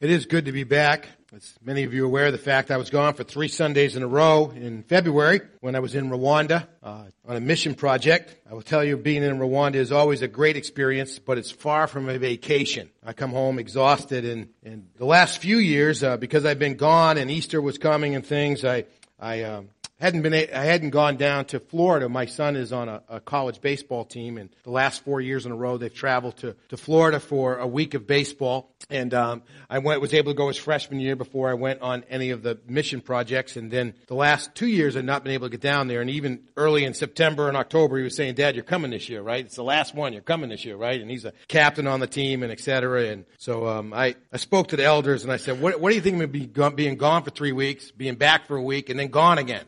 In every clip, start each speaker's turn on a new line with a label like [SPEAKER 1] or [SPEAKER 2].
[SPEAKER 1] It is good to be back. As many of you are aware, of the fact I was gone for three Sundays in a row in February when I was in Rwanda uh, on a mission project. I will tell you, being in Rwanda is always a great experience, but it's far from a vacation. I come home exhausted, and, and the last few years, uh, because I've been gone and Easter was coming and things, I I um, hadn't been I hadn't gone down to Florida. My son is on a, a, college baseball team, and the last four years in a row they've traveled to, to Florida for a week of baseball. And um, I went was able to go his freshman year before I went on any of the mission projects. And then the last two years I've not been able to get down there. And even early in September and October he was saying, "Dad, you're coming this year, right? It's the last one. You're coming this year, right?" And he's a captain on the team and et cetera. And so um, I I spoke to the elders and I said, "What what do you think of me being gone for three weeks, being back for a week, and then gone again?"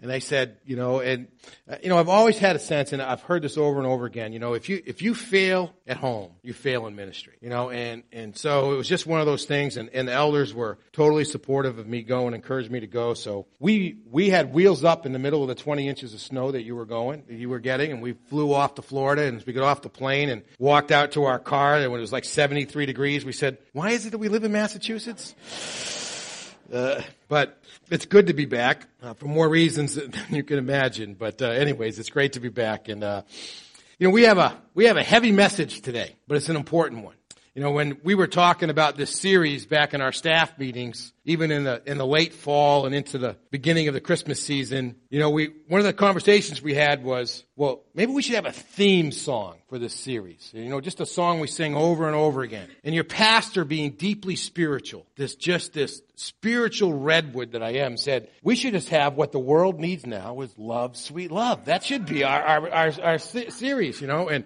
[SPEAKER 1] And they said, you know, and, uh, you know, I've always had a sense, and I've heard this over and over again, you know, if you, if you fail at home, you fail in ministry, you know, and, and so it was just one of those things, and, and the elders were totally supportive of me going, encouraged me to go. So we, we had wheels up in the middle of the 20 inches of snow that you were going, that you were getting, and we flew off to Florida, and we got off the plane and walked out to our car, and when it was like 73 degrees, we said, why is it that we live in Massachusetts? Uh, but it's good to be back uh, for more reasons than you can imagine. But uh, anyways, it's great to be back. And uh, you know, we have a we have a heavy message today, but it's an important one. You know, when we were talking about this series back in our staff meetings, even in the in the late fall and into the beginning of the Christmas season, you know, we one of the conversations we had was, well, maybe we should have a theme song for this series. You know, just a song we sing over and over again. And your pastor being deeply spiritual, this just this spiritual redwood that I am said, we should just have what the world needs now is love, sweet love. That should be our our our, our series, you know, and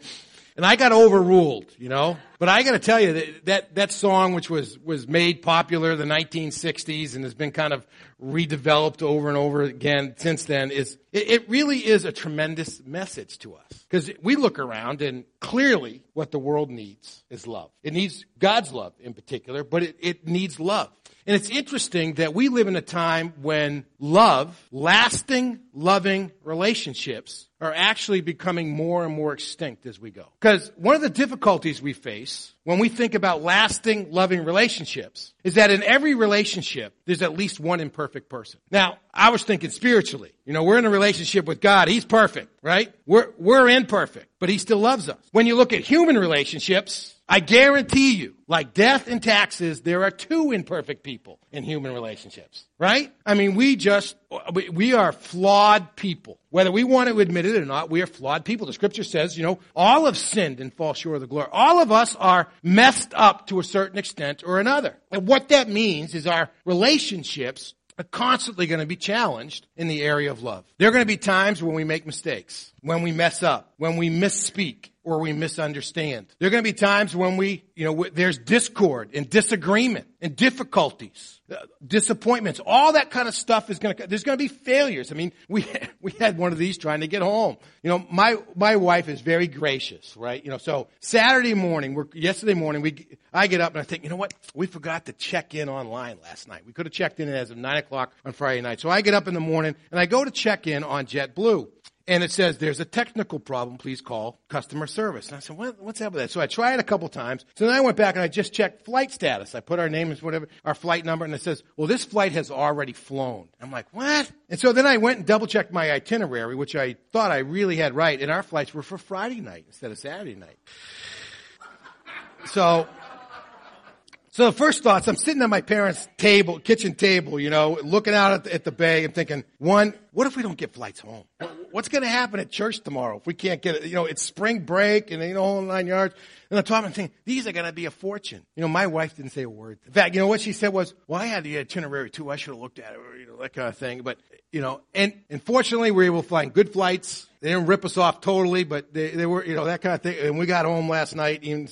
[SPEAKER 1] and I got overruled, you know. But I got to tell you that, that that song, which was was made popular in the 1960s and has been kind of redeveloped over and over again since then, is it, it really is a tremendous message to us because we look around and clearly what the world needs is love. It needs God's love in particular, but it, it needs love. And it's interesting that we live in a time when love, lasting, loving relationships are actually becoming more and more extinct as we go. Because one of the difficulties we face when we think about lasting, loving relationships is that in every relationship, there's at least one imperfect person. Now, I was thinking spiritually. You know, we're in a relationship with God. He's perfect, right? We're, we're imperfect, but He still loves us. When you look at human relationships, I guarantee you, like death and taxes, there are two imperfect people in human relationships, right? I mean, we just, we are flawed people. Whether we want to admit it or not, we are flawed people. The scripture says, you know, all have sinned and fall short of the glory. All of us are messed up to a certain extent or another. And what that means is our relationships are constantly going to be challenged in the area of love. There are going to be times when we make mistakes, when we mess up, when we misspeak, or we misunderstand. There are going to be times when we, you know, there's discord and disagreement and difficulties, disappointments, all that kind of stuff is going to, there's going to be failures. I mean, we, we had one of these trying to get home. You know, my, my wife is very gracious, right? You know, so Saturday morning, we're, yesterday morning, we, I get up and I think, you know what? We forgot to check in online last night. We could have checked in as of nine o'clock on Friday night. So I get up in the morning and I go to check in on JetBlue and it says there's a technical problem. Please call customer service. And I said, what, what's up with that? So I tried a couple times. So then I went back and I just checked flight status. I put our name as whatever, our flight number, and it says, well, this flight has already flown. I'm like, what? And so then I went and double checked my itinerary, which I thought I really had right, and our flights were for Friday night instead of Saturday night. So so the first thoughts, I'm sitting at my parents' table, kitchen table, you know, looking out at the, at the bay. I'm thinking, one, what if we don't get flights home? What's going to happen at church tomorrow if we can't get it? You know, it's spring break and, you know, whole nine yards. And I'm talking, thinking, these are going to be a fortune. You know, my wife didn't say a word. In fact, you know what she said was, well, I had the itinerary too. I should have looked at it, or, you know, that kind of thing. But, you know, and, unfortunately, we were able to find good flights they didn't rip us off totally, but they, they were, you know, that kind of thing. And we got home last night. Even,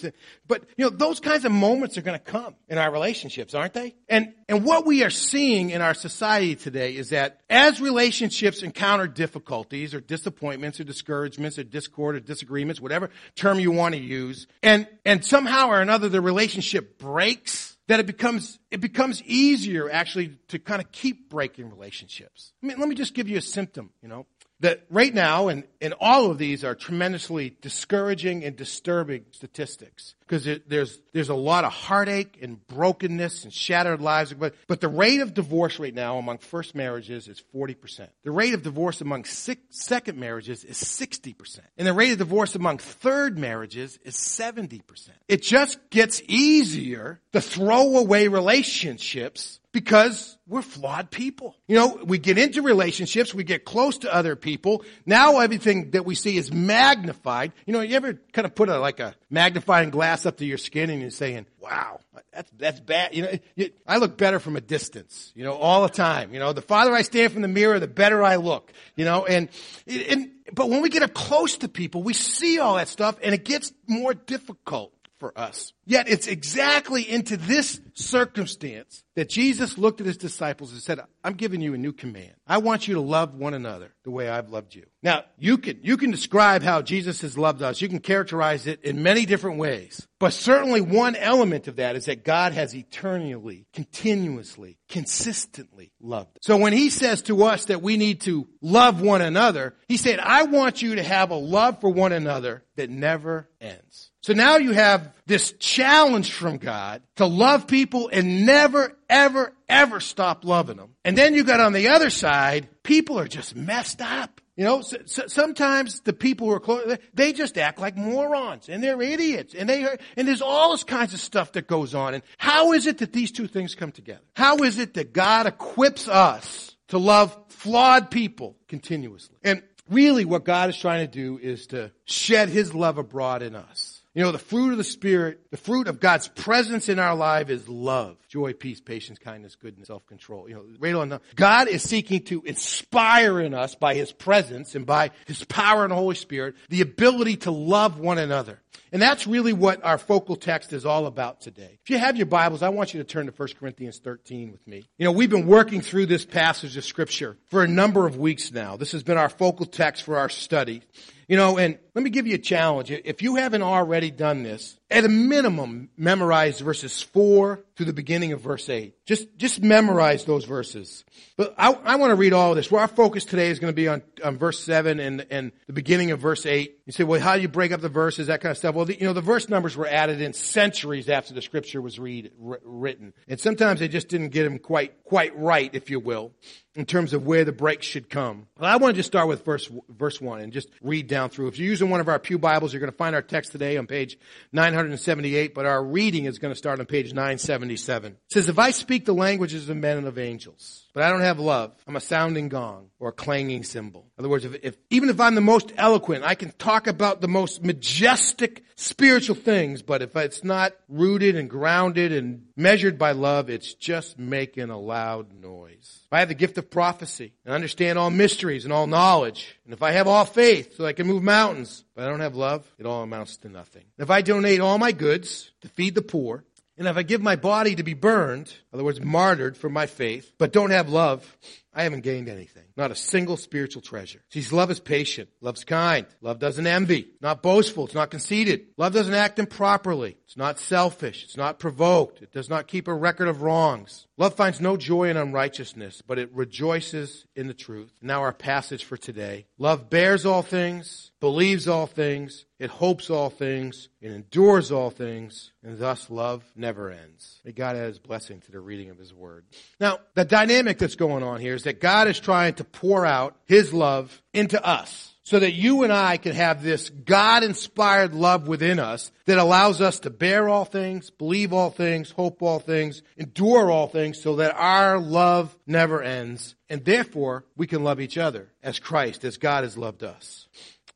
[SPEAKER 1] but, you know, those kinds of moments are going to come in our relationships, aren't they? And, and what we are seeing in our society today is that as relationships encounter difficulties or disappointments or discouragements or discord or disagreements, whatever term you want to use, and, and somehow or another the relationship breaks, that it becomes it becomes easier actually to kind of keep breaking relationships. I mean, let me just give you a symptom, you know that right now, and, and all of these are tremendously discouraging and disturbing statistics. Because there's, there's a lot of heartache and brokenness and shattered lives. But, but the rate of divorce right now among first marriages is 40%. The rate of divorce among six, second marriages is 60%. And the rate of divorce among third marriages is 70%. It just gets easier to throw away relationships because we're flawed people. You know, we get into relationships, we get close to other people. Now everything that we see is magnified. You know, you ever kind of put a, like a magnifying glass up to your skin and you're saying, wow, that's, that's bad. You know, you, I look better from a distance, you know, all the time. You know, the farther I stand from the mirror, the better I look, you know, and, and, but when we get up close to people, we see all that stuff and it gets more difficult for us. Yet it's exactly into this circumstance that Jesus looked at his disciples and said, I'm giving you a new command. I want you to love one another the way I've loved you. Now, you can, you can describe how Jesus has loved us. You can characterize it in many different ways. But certainly one element of that is that God has eternally, continuously, consistently loved. So when he says to us that we need to love one another, he said, I want you to have a love for one another that never ends. So now you have this challenge from God to love people and never, ever, ever stop loving them. And then you got on the other side, people are just messed up. You know, so, so sometimes the people who are close, they just act like morons and they're idiots and they, and there's all this kinds of stuff that goes on. And how is it that these two things come together? How is it that God equips us to love flawed people continuously? And really what God is trying to do is to shed His love abroad in us. You know, the fruit of the Spirit, the fruit of God's presence in our life is love, joy, peace, patience, kindness, goodness, self-control. You know, right on the, God is seeking to inspire in us by His presence and by His power and Holy Spirit, the ability to love one another. And that's really what our focal text is all about today. If you have your Bibles, I want you to turn to 1 Corinthians 13 with me. You know, we've been working through this passage of scripture for a number of weeks now. This has been our focal text for our study. You know, and let me give you a challenge. If you haven't already done this, at a minimum, memorize verses 4 to the beginning of verse 8. Just, just memorize those verses. But I, I want to read all of this. Where our focus today is going to be on, on verse 7 and, and the beginning of verse 8. You say, well, how do you break up the verses, that kind of stuff? Well, the, you know, the verse numbers were added in centuries after the scripture was read, written. And sometimes they just didn't get them quite, quite right, if you will in terms of where the breaks should come. Well, I want to just start with verse, verse 1 and just read down through. If you're using one of our Pew Bibles, you're going to find our text today on page 978, but our reading is going to start on page 977. It says, If I speak the languages of men and of angels, but I don't have love, I'm a sounding gong or a clanging cymbal. In other words, if, if, even if I'm the most eloquent, I can talk about the most majestic spiritual things, but if it's not rooted and grounded and measured by love, it's just making a loud noise. If I have the gift of prophecy and understand all mysteries and all knowledge, and if I have all faith so I can move mountains, but I don't have love, it all amounts to nothing. If I donate all my goods to feed the poor, and if I give my body to be burned, in other words, martyred for my faith, but don't have love, I haven't gained anything. Not a single spiritual treasure. See, love is patient. Love's kind. Love doesn't envy. Not boastful. It's not conceited. Love doesn't act improperly. It's not selfish. It's not provoked. It does not keep a record of wrongs. Love finds no joy in unrighteousness, but it rejoices in the truth. Now our passage for today. Love bears all things, believes all things, it hopes all things, it endures all things, and thus love never ends. May God add his blessing to the reading of his word. Now, the dynamic that's going on here is that God is trying to pour out his love into us so that you and I can have this God-inspired love within us that allows us to bear all things, believe all things, hope all things, endure all things so that our love never ends. And therefore, we can love each other as Christ, as God has loved us.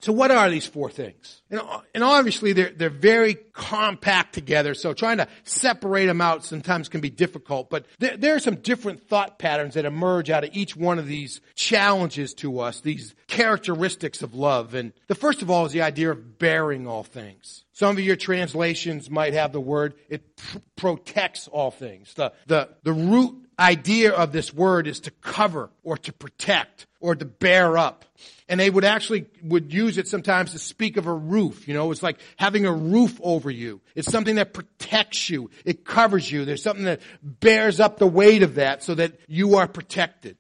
[SPEAKER 1] So what are these four things? And, obviously they're, they're very compact together, so trying to separate them out sometimes can be difficult, but there, there, are some different thought patterns that emerge out of each one of these challenges to us, these characteristics of love. And the first of all is the idea of bearing all things. Some of your translations might have the word, it pr- protects all things. The, the, the root idea of this word is to cover or to protect or to bear up. And they would actually would use it sometimes to speak of a roof. You know, it's like having a roof over you. It's something that protects you. It covers you. There's something that bears up the weight of that so that you are protected.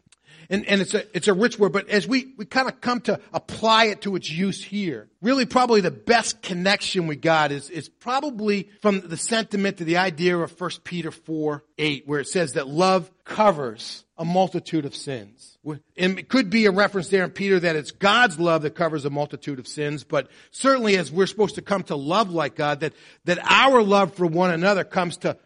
[SPEAKER 1] And, and it's a, it's a rich word, but as we, we kind of come to apply it to its use here, really probably the best connection we got is, is probably from the sentiment to the idea of 1 Peter 4, 8, where it says that love covers a multitude of sins. And it could be a reference there in Peter that it's God's love that covers a multitude of sins, but certainly as we're supposed to come to love like God, that, that our love for one another comes to,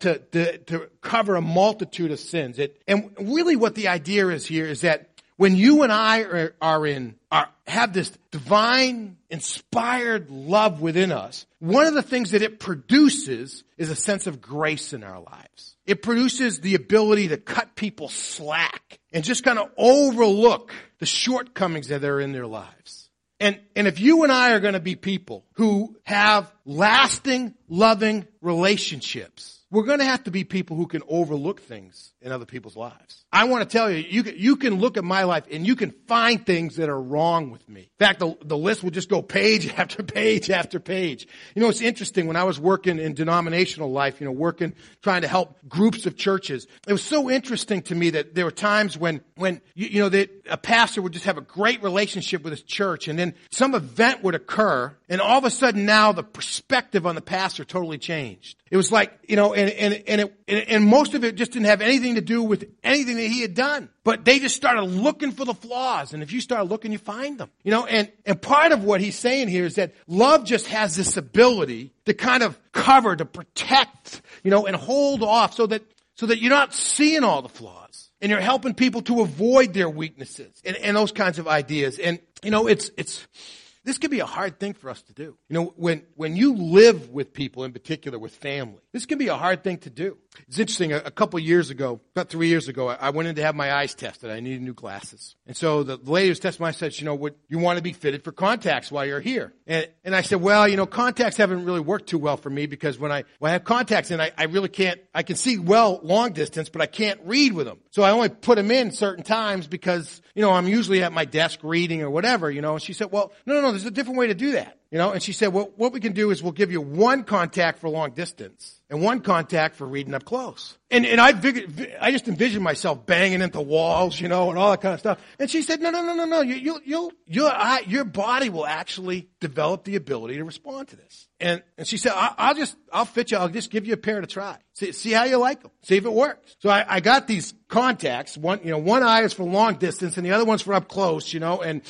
[SPEAKER 1] to, to, to cover a multitude of sins. It, and really what the idea is here is that when you and I are, are in, are, have this divine, inspired love within us, one of the things that it produces is a sense of grace in our lives. It produces the ability to cut people slack and just kind of overlook the shortcomings that are in their lives. And, and if you and I are going to be people who have lasting, loving relationships, we're going to have to be people who can overlook things in other people's lives. I want to tell you, you can, you can look at my life and you can find things that are wrong with me. In fact, the, the list will just go page after page after page. You know, it's interesting when I was working in denominational life, you know, working, trying to help groups of churches. It was so interesting to me that there were times when, when, you, you know, that a pastor would just have a great relationship with his church and then some event would occur and all of a sudden now the perspective on the pastor totally changed. It was like, you know, and, and, and it, and most of it just didn't have anything to do with anything that he had done. But they just started looking for the flaws. And if you start looking, you find them. You know, and, and part of what he's saying here is that love just has this ability to kind of cover, to protect, you know, and hold off so that, so that you're not seeing all the flaws. And you're helping people to avoid their weaknesses and, and those kinds of ideas. And, you know, it's, it's, this can be a hard thing for us to do. You know, when, when you live with people, in particular with family, this can be a hard thing to do. It's interesting. A, a couple years ago, about three years ago, I, I, went in to have my eyes tested. I needed new glasses. And so the lady who's testing my eyes said, you know, what, you want to be fitted for contacts while you're here. And, and I said, well, you know, contacts haven't really worked too well for me because when I, when I have contacts in, I, I really can't, I can see well long distance, but I can't read with them. So I only put them in certain times because, you know, I'm usually at my desk reading or whatever, you know. And she said, well, no, no, no, there's a different way to do that. You know, and she said, well, what we can do is we'll give you one contact for long distance and one contact for reading up close. And, and I, I just envisioned myself banging into walls, you know, and all that kind of stuff. And she said, no, no, no, no, no, you, you, you'll, your, your body will actually develop the ability to respond to this. And, and she said, I, will just, I'll fit you, I'll just give you a pair to try. See, see how you like them. See if it works. So I, I got these contacts. One, you know, one eye is for long distance and the other one's for up close, you know, and,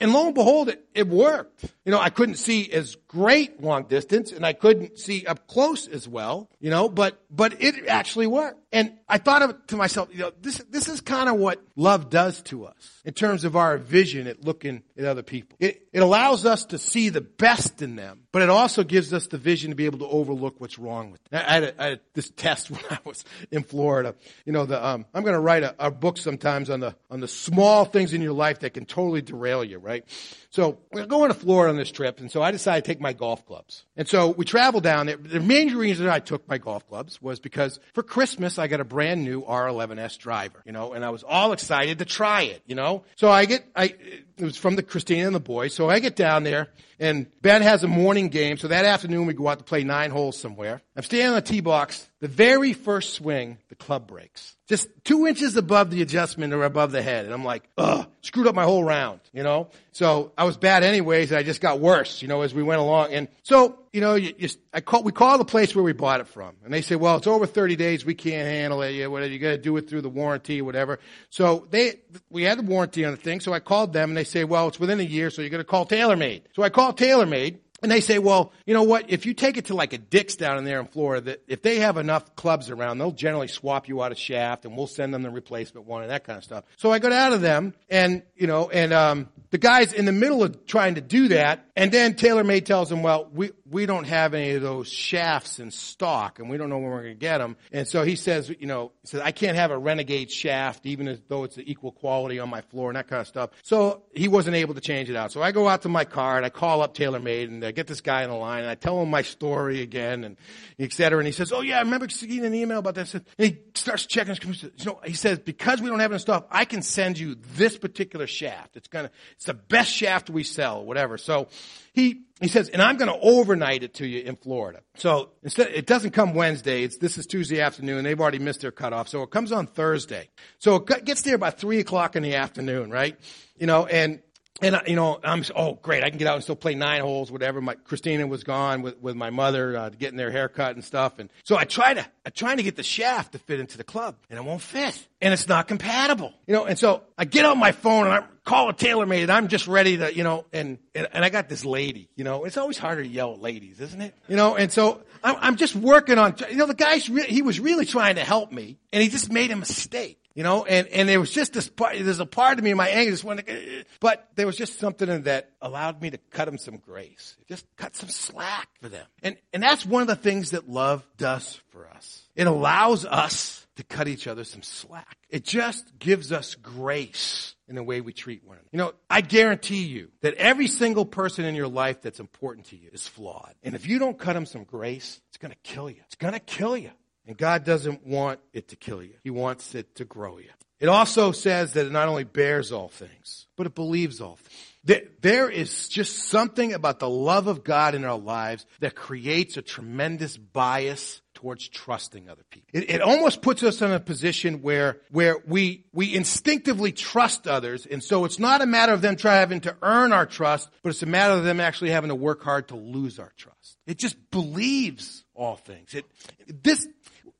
[SPEAKER 1] and lo and behold, it, it worked. You know, I couldn't see as great long distance and I couldn't see up close as well, you know, but, but it actually worked. And I thought of to myself, you know, this, this is kind of what love does to us in terms of our vision at looking at other people. It, it allows us to see the best in them, but it also gives us the vision to be able to overlook what's wrong with them. I had, a, I had this test when I was in Florida. You know, the, um, I'm going to write a, a book sometimes on the, on the small things in your life that can totally derail you, right? So we're going to Florida on this trip, and so I decided to take my golf clubs. And so we traveled down there. The main reason I took my golf clubs was because for Christmas I got a brand new R11S driver, you know, and I was all excited to try it, you know. So I get, I, it was from the Christina and the boys. So I get down there and Ben has a morning game. So that afternoon we go out to play nine holes somewhere. I'm standing on the tee box. The very first swing, the club breaks. Just two inches above the adjustment or above the head. And I'm like, ugh, screwed up my whole round, you know? So I was bad anyways and I just got worse, you know, as we went along. And so, you know, you, you, I call, we call the place where we bought it from. And they say, well, it's over 30 days. We can't handle it. You, whatever, you gotta do it through the warranty, whatever. So they, we had the warranty on the thing. So I called them and they say, well, it's within a year. So you're going to call TaylorMade. So I called TaylorMade and they say, well, you know what? If you take it to like a Dick's down in there in Florida, that if they have enough clubs around, they'll generally swap you out a shaft and we'll send them the replacement one and that kind of stuff. So I got out of them and, you know, and, um, the guy's in the middle of trying to do that. And then TaylorMade tells him, well, we, we don't have any of those shafts in stock and we don't know when we're going to get them. And so he says, you know, he says, I can't have a Renegade shaft even though it's equal quality on my floor and that kind of stuff. So he wasn't able to change it out. So I go out to my car and I call up Taylor TaylorMade and I get this guy in the line and I tell him my story again and et cetera. And he says, oh yeah, I remember getting an email about that. And he starts checking his computer. You know, he says, because we don't have enough stuff, I can send you this particular shaft. It's gonna, it's the best shaft we sell, whatever. So he, he says, and I'm going to overnight it to you in Florida. So instead, it doesn't come Wednesday. It's, this is Tuesday afternoon. They've already missed their cutoff. So it comes on Thursday. So it gets there by three o'clock in the afternoon, right? You know, and and you know, I'm oh great, I can get out and still play nine holes, whatever. My Christina was gone with, with my mother uh, getting their haircut and stuff, and so I try to I trying to get the shaft to fit into the club, and it won't fit, and it's not compatible, you know. And so I get on my phone and I call a TaylorMade, and I'm just ready to, you know, and, and and I got this lady, you know. It's always harder to yell at ladies, isn't it? You know, and so I'm, I'm just working on, you know, the guy's re- he was really trying to help me, and he just made a mistake. You know, and, and there was just this part, there's a part of me in my anger just wanted to, but there was just something in that allowed me to cut them some grace. Just cut some slack for them. And, and that's one of the things that love does for us. It allows us to cut each other some slack. It just gives us grace in the way we treat one another. You know, I guarantee you that every single person in your life that's important to you is flawed. And if you don't cut them some grace, it's going to kill you. It's going to kill you. And God doesn't want it to kill you. He wants it to grow you. It also says that it not only bears all things, but it believes all things. There is just something about the love of God in our lives that creates a tremendous bias towards trusting other people. It, it, almost puts us in a position where, where we, we instinctively trust others. And so it's not a matter of them trying having to earn our trust, but it's a matter of them actually having to work hard to lose our trust. It just believes all things. It, this,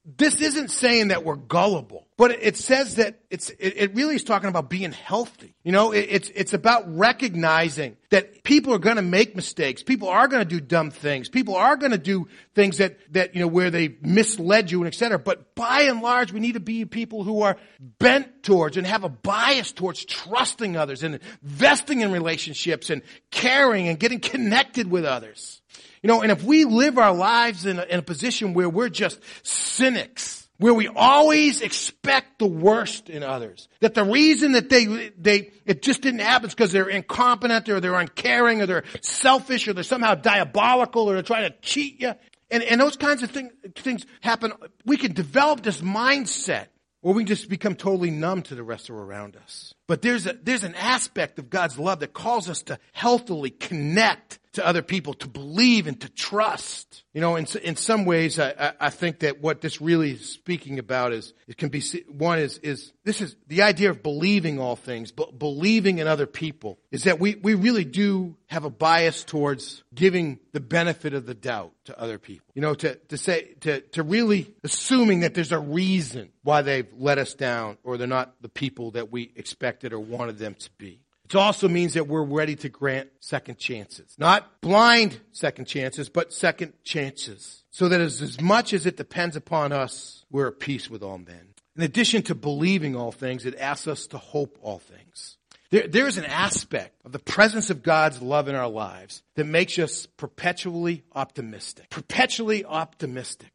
[SPEAKER 1] this isn't saying that we're gullible, but it says that it's, it, really is talking about being healthy. You know, it's, it's about recognizing that people are going to make mistakes. People are going to do dumb things. People are going to do things that, that, you know, where they misled you and et cetera. But by and large, we need to be people who are bent towards and have a bias towards trusting others and investing in relationships and caring and getting connected with others. You know, and if we live our lives in a, in a position where we're just cynics, where we always expect the worst in others, that the reason that they, they, it just didn't happen is because they're incompetent or they're uncaring or they're selfish or they're somehow diabolical or they're trying to cheat you. And, and those kinds of thing, things happen. We can develop this mindset or we can just become totally numb to the rest of around us. But there's a, there's an aspect of God's love that calls us to healthily connect to other people, to believe and to trust. You know, in, in some ways, I, I think that what this really is speaking about is, it can be, one is, is, this is the idea of believing all things, but believing in other people is that we, we really do have a bias towards giving the benefit of the doubt to other people. You know, to, to say, to, to really assuming that there's a reason why they've let us down or they're not the people that we expected or wanted them to be. It also means that we're ready to grant second chances. Not blind second chances, but second chances. So that as, as much as it depends upon us, we're at peace with all men. In addition to believing all things, it asks us to hope all things. There, there's an aspect of the presence of God's love in our lives that makes us perpetually optimistic. Perpetually optimistic.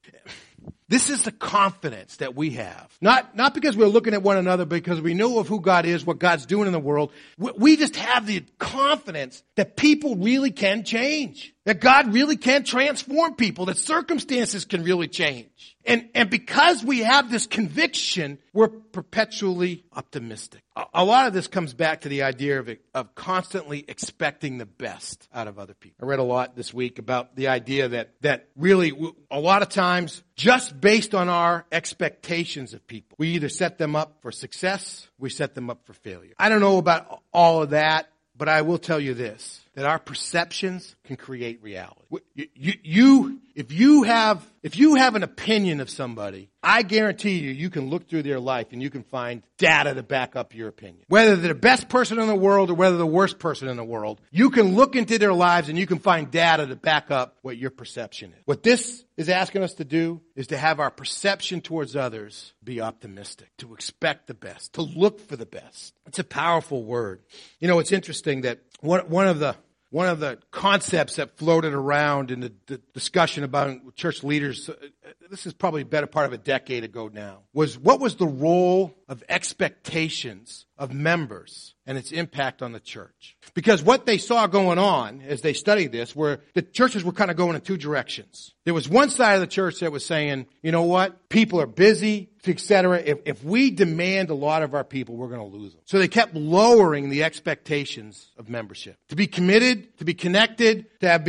[SPEAKER 1] This is the confidence that we have. Not, not because we're looking at one another, because we know of who God is, what God's doing in the world. We just have the confidence that people really can change. That God really can transform people, that circumstances can really change. And, and because we have this conviction, we're perpetually optimistic. A, a lot of this comes back to the idea of, of constantly expecting the best out of other people. I read a lot this week about the idea that, that really, a lot of times, just based on our expectations of people, we either set them up for success, we set them up for failure. I don't know about all of that, but I will tell you this that our perceptions can create reality. You, you, you, if you have, if you have an opinion of somebody, I guarantee you, you can look through their life and you can find data to back up your opinion. Whether they're the best person in the world or whether the worst person in the world, you can look into their lives and you can find data to back up what your perception is. What this is asking us to do is to have our perception towards others be optimistic, to expect the best, to look for the best. It's a powerful word. You know, it's interesting that one, one of the one of the concepts that floated around in the, the, discussion about church leaders, uh, this is probably a better part of a decade ago now, was what was the role of expectations of members and its impact on the church. Because what they saw going on as they studied this were the churches were kind of going in two directions. There was one side of the church that was saying, you know what? People are busy, etc. If, if we demand a lot of our people, we're going to lose them. So they kept lowering the expectations of membership. To be committed, to be connected, to have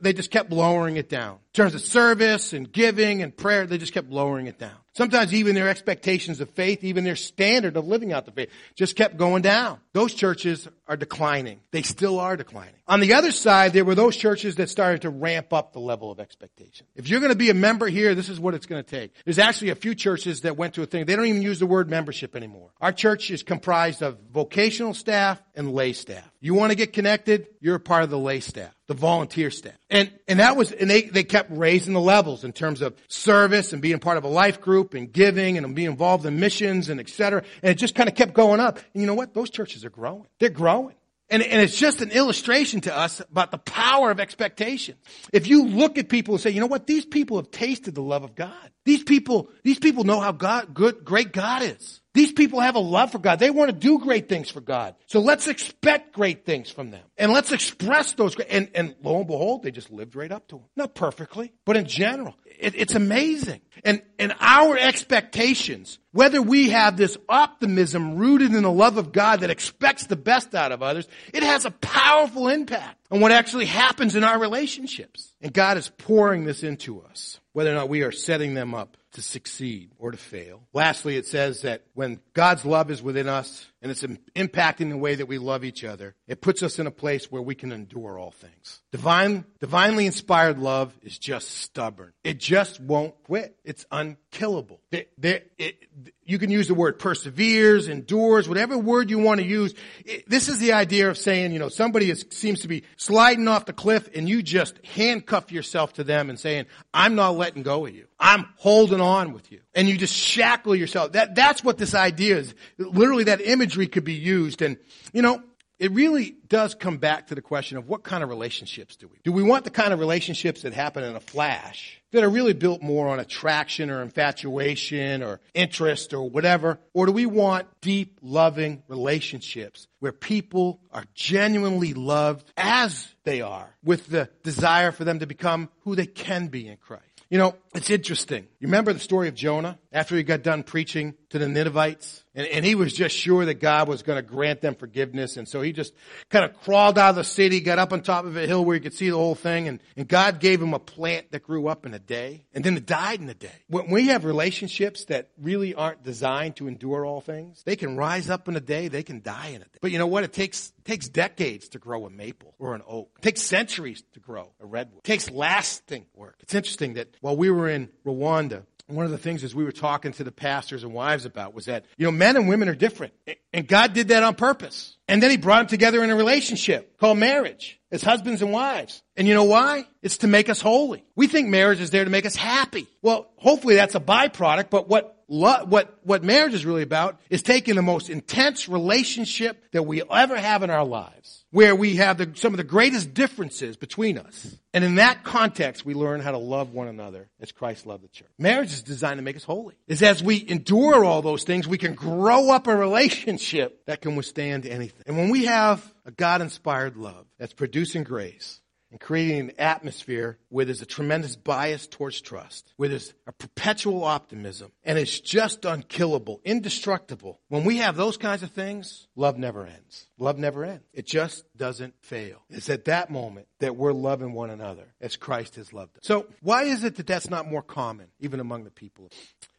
[SPEAKER 1] they just kept lowering it down. In terms of service and giving and prayer, they just kept lowering it down. Sometimes even their expectations of faith, even their standard of living out the faith just kept going down. Those churches are declining. They still are declining. On the other side, there were those churches that started to ramp up the level of expectation. If you're going to be a member here, this is what it's going to take. There's actually a few churches that went to a thing. They don't even use the word membership anymore. Our church is comprised of vocational staff and lay staff. You want to get connected? You're a part of the lay staff, the volunteer staff. And, and that was, and they, they kept raising the levels in terms of service and being part of a life group and giving and being involved in missions and et cetera. And it just kind of kept going up. And you know what? Those churches are growing. They're growing. And, and it's just an illustration to us about the power of expectation. If you look at people and say, you know what, these people have tasted the love of God. These people, these people know how God, good, great God is. These people have a love for God. They want to do great things for God. So let's expect great things from them. And let's express those. And, and lo and behold, they just lived right up to them. Not perfectly, but in general. It, it's amazing. And, and our expectations, whether we have this optimism rooted in the love of God that expects the best out of others, it has a powerful impact on what actually happens in our relationships. And God is pouring this into us, whether or not we are setting them up to succeed or to fail. Lastly, it says that when God's love is within us and it's impacting the way that we love each other, it puts us in a place where we can endure all things. Divine, divinely inspired love is just stubborn. It just won't quit. It's unkillable. It, it, you can use the word perseveres, endures, whatever word you want to use. this is the idea of saying, you know, somebody is, seems to be sliding off the cliff and you just handcuff yourself to them and saying, I'm not letting go of you. I'm holding on with you. And you just shackle yourself. That, that's what this idea is. Literally that imagery could be used. And, you know, it really does come back to the question of what kind of relationships do we? Do we want the kind of relationships that happen in a flash? that are really built more on attraction or infatuation or interest or whatever? Or do we want deep, loving relationships where people are genuinely loved as they are with the desire for them to become who they can be in Christ? You know, it's interesting. You remember the story of Jonah after he got done preaching to the Ninevites? And, and he was just sure that God was going to grant them forgiveness. And so he just kind of crawled out of the city, got up on top of a hill where he could see the whole thing. And, and God gave him a plant that grew up in a day and then it died in a day. When we have relationships that really aren't designed to endure all things, they can rise up in a day, they can die in a day. But you know what? It takes, it takes decades to grow a maple or an oak. It takes centuries to grow a redwood. It takes lasting work. It's interesting that while we were in Rwanda, one of the things as we were talking to the pastors and wives about was that, you know, men and women are different. And God did that on purpose. And then he brought them together in a relationship called marriage as husbands and wives. And you know why? It's to make us holy. We think marriage is there to make us happy. Well, hopefully that's a byproduct, but what what, what marriage is really about is taking the most intense relationship that we ever have in our lives, where we have the, some of the greatest differences between us. And in that context, we learn how to love one another as Christ loved the church. Marriage is designed to make us holy. It's as we endure all those things, we can grow up a relationship that can withstand anything. And when we have a God-inspired love that's producing grace, and creating an atmosphere where there's a tremendous bias towards trust, where there's a perpetual optimism, and it's just unkillable, indestructible. When we have those kinds of things, love never ends. Love never ends. It just doesn't fail. It's at that moment that we're loving one another as Christ has loved us. So why is it that that's not more common, even among the people?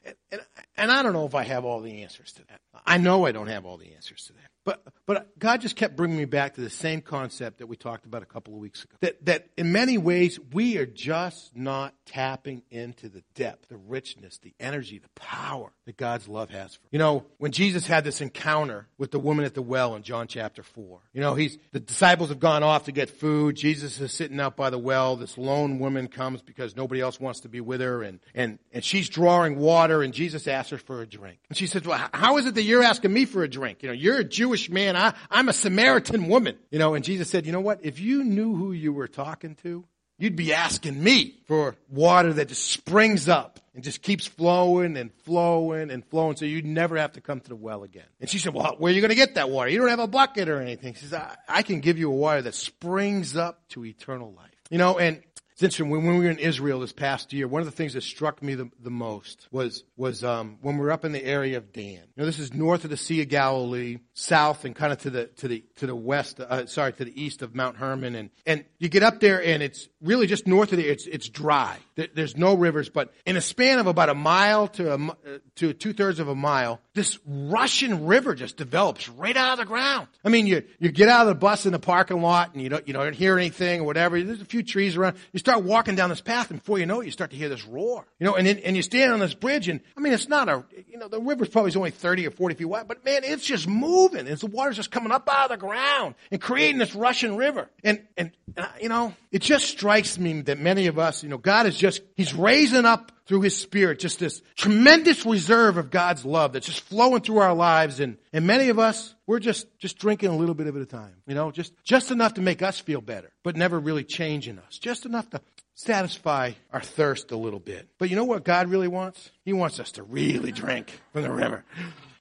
[SPEAKER 1] And, and, and I don't know if I have all the answers to that. I know I don't have all the answers to that. But, but God just kept bringing me back to the same concept that we talked about a couple of weeks ago. That, that in many ways, we are just not tapping into the depth, the richness, the energy, the power that God's love has for. us. You know, when Jesus had this encounter with the woman at the well in John chapter 4, you know, he's, the disciples have gone off to get food. Jesus is sitting out by the well. This lone woman comes because nobody else wants to be with her and, and, and she's drawing water and Jesus asks her for a drink. And she says, well, how is it that you're asking me for a drink? You know, you're a Jew Jewish man. I, I'm a Samaritan woman. You know, and Jesus said, you know what? If you knew who you were talking to, you'd be asking me for water that just springs up and just keeps flowing and flowing and flowing so you'd never have to come to the well again. And she said, well, where are you going to get that water? You don't have a bucket or anything. She says, I, I can give you a water that springs up to eternal life. You know, and It's interesting. When, we were in Israel this past year, one of the things that struck me the, the most was, was, um, when we were up in the area of Dan. Know, this is north of the Sea of Galilee, south and kind of to the, to the, to the west, uh, sorry, to the east of Mount Hermon. And, and you get up there and it's really just north of there. It's, it's dry. There, there's no rivers, but in a span of about a mile to a, uh, to two thirds of a mile, this rushing river just develops right out of the ground. I mean, you, you get out of the bus in the parking lot and you don't, you don't hear anything or whatever. There's a few trees around. You start walking down this path and before you know it, you start to hear this roar. You know, and then, and you stand on this bridge and, I mean, it's not a, you know, the river's probably only 30 or 40 feet wide, but man, it's just moving. It's the water's just coming up out of the ground and creating this rushing river. And, and, uh, you know, it just strikes me that many of us, you know, God is just, He's raising up through His Spirit just this tremendous reserve of God's love that's just flowing through our lives. And, and many of us, we're just, just drinking a little bit of it at a time. You know, just, just enough to make us feel better, but never really changing us. Just enough to satisfy our thirst a little bit. But you know what God really wants? He wants us to really drink from the river.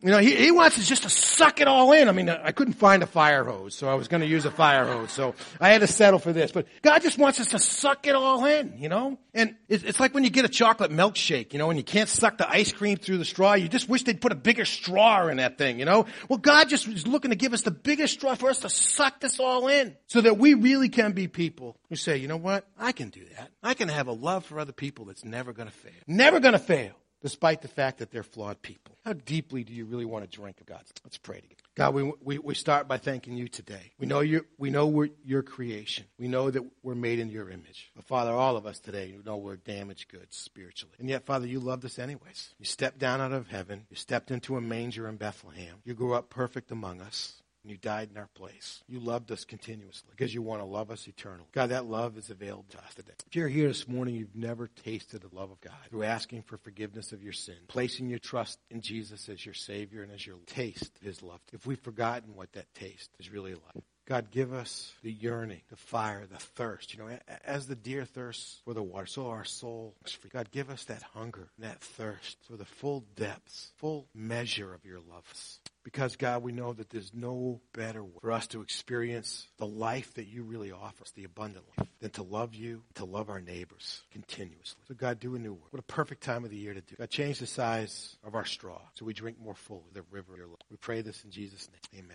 [SPEAKER 1] You know, he, he wants us just to suck it all in. I mean, I couldn't find a fire hose, so I was going to use a fire hose. So I had to settle for this. But God just wants us to suck it all in, you know? And it's, it's like when you get a chocolate milkshake, you know, and you can't suck the ice cream through the straw. You just wish they'd put a bigger straw in that thing, you know? Well, God just is looking to give us the biggest straw for us to suck this all in so that we really can be people who say, you know what? I can do that. I can have a love for other people that's never going to fail. Never going to fail despite the fact that they're flawed people. How deeply do you really want to drink of God? Let's pray together. God, we, we, we start by thanking you today. We know, you we know we're your creation. We know that we're made in your image. But Father, all of us today know we're damaged goods spiritually. And yet, Father, you loved us anyways. You stepped down out of heaven. You stepped into a manger in Bethlehem. You grew up perfect among us and you died in our place. You loved us continuously because you want to love us eternally. God, that love is available to us today. If you're here this morning, you've never tasted the love of God through asking for forgiveness of your sin, placing your trust in Jesus as your Savior and as your taste of His love. If we've forgotten what that taste is really like, God, give us the yearning, the fire, the thirst. You know, as the deer thirsts for the water, so our soul is free. God, give us that hunger, that thirst for the full depths, full measure of your love. Because, God, we know that there's no better way for us to experience the life that you really offer us, the abundant life, than to love you, to love our neighbors continuously. So, God, do a new work. What a perfect time of the year to do. God, change the size of our straw so we drink more fully the river of your love. We pray this in Jesus' name. Amen.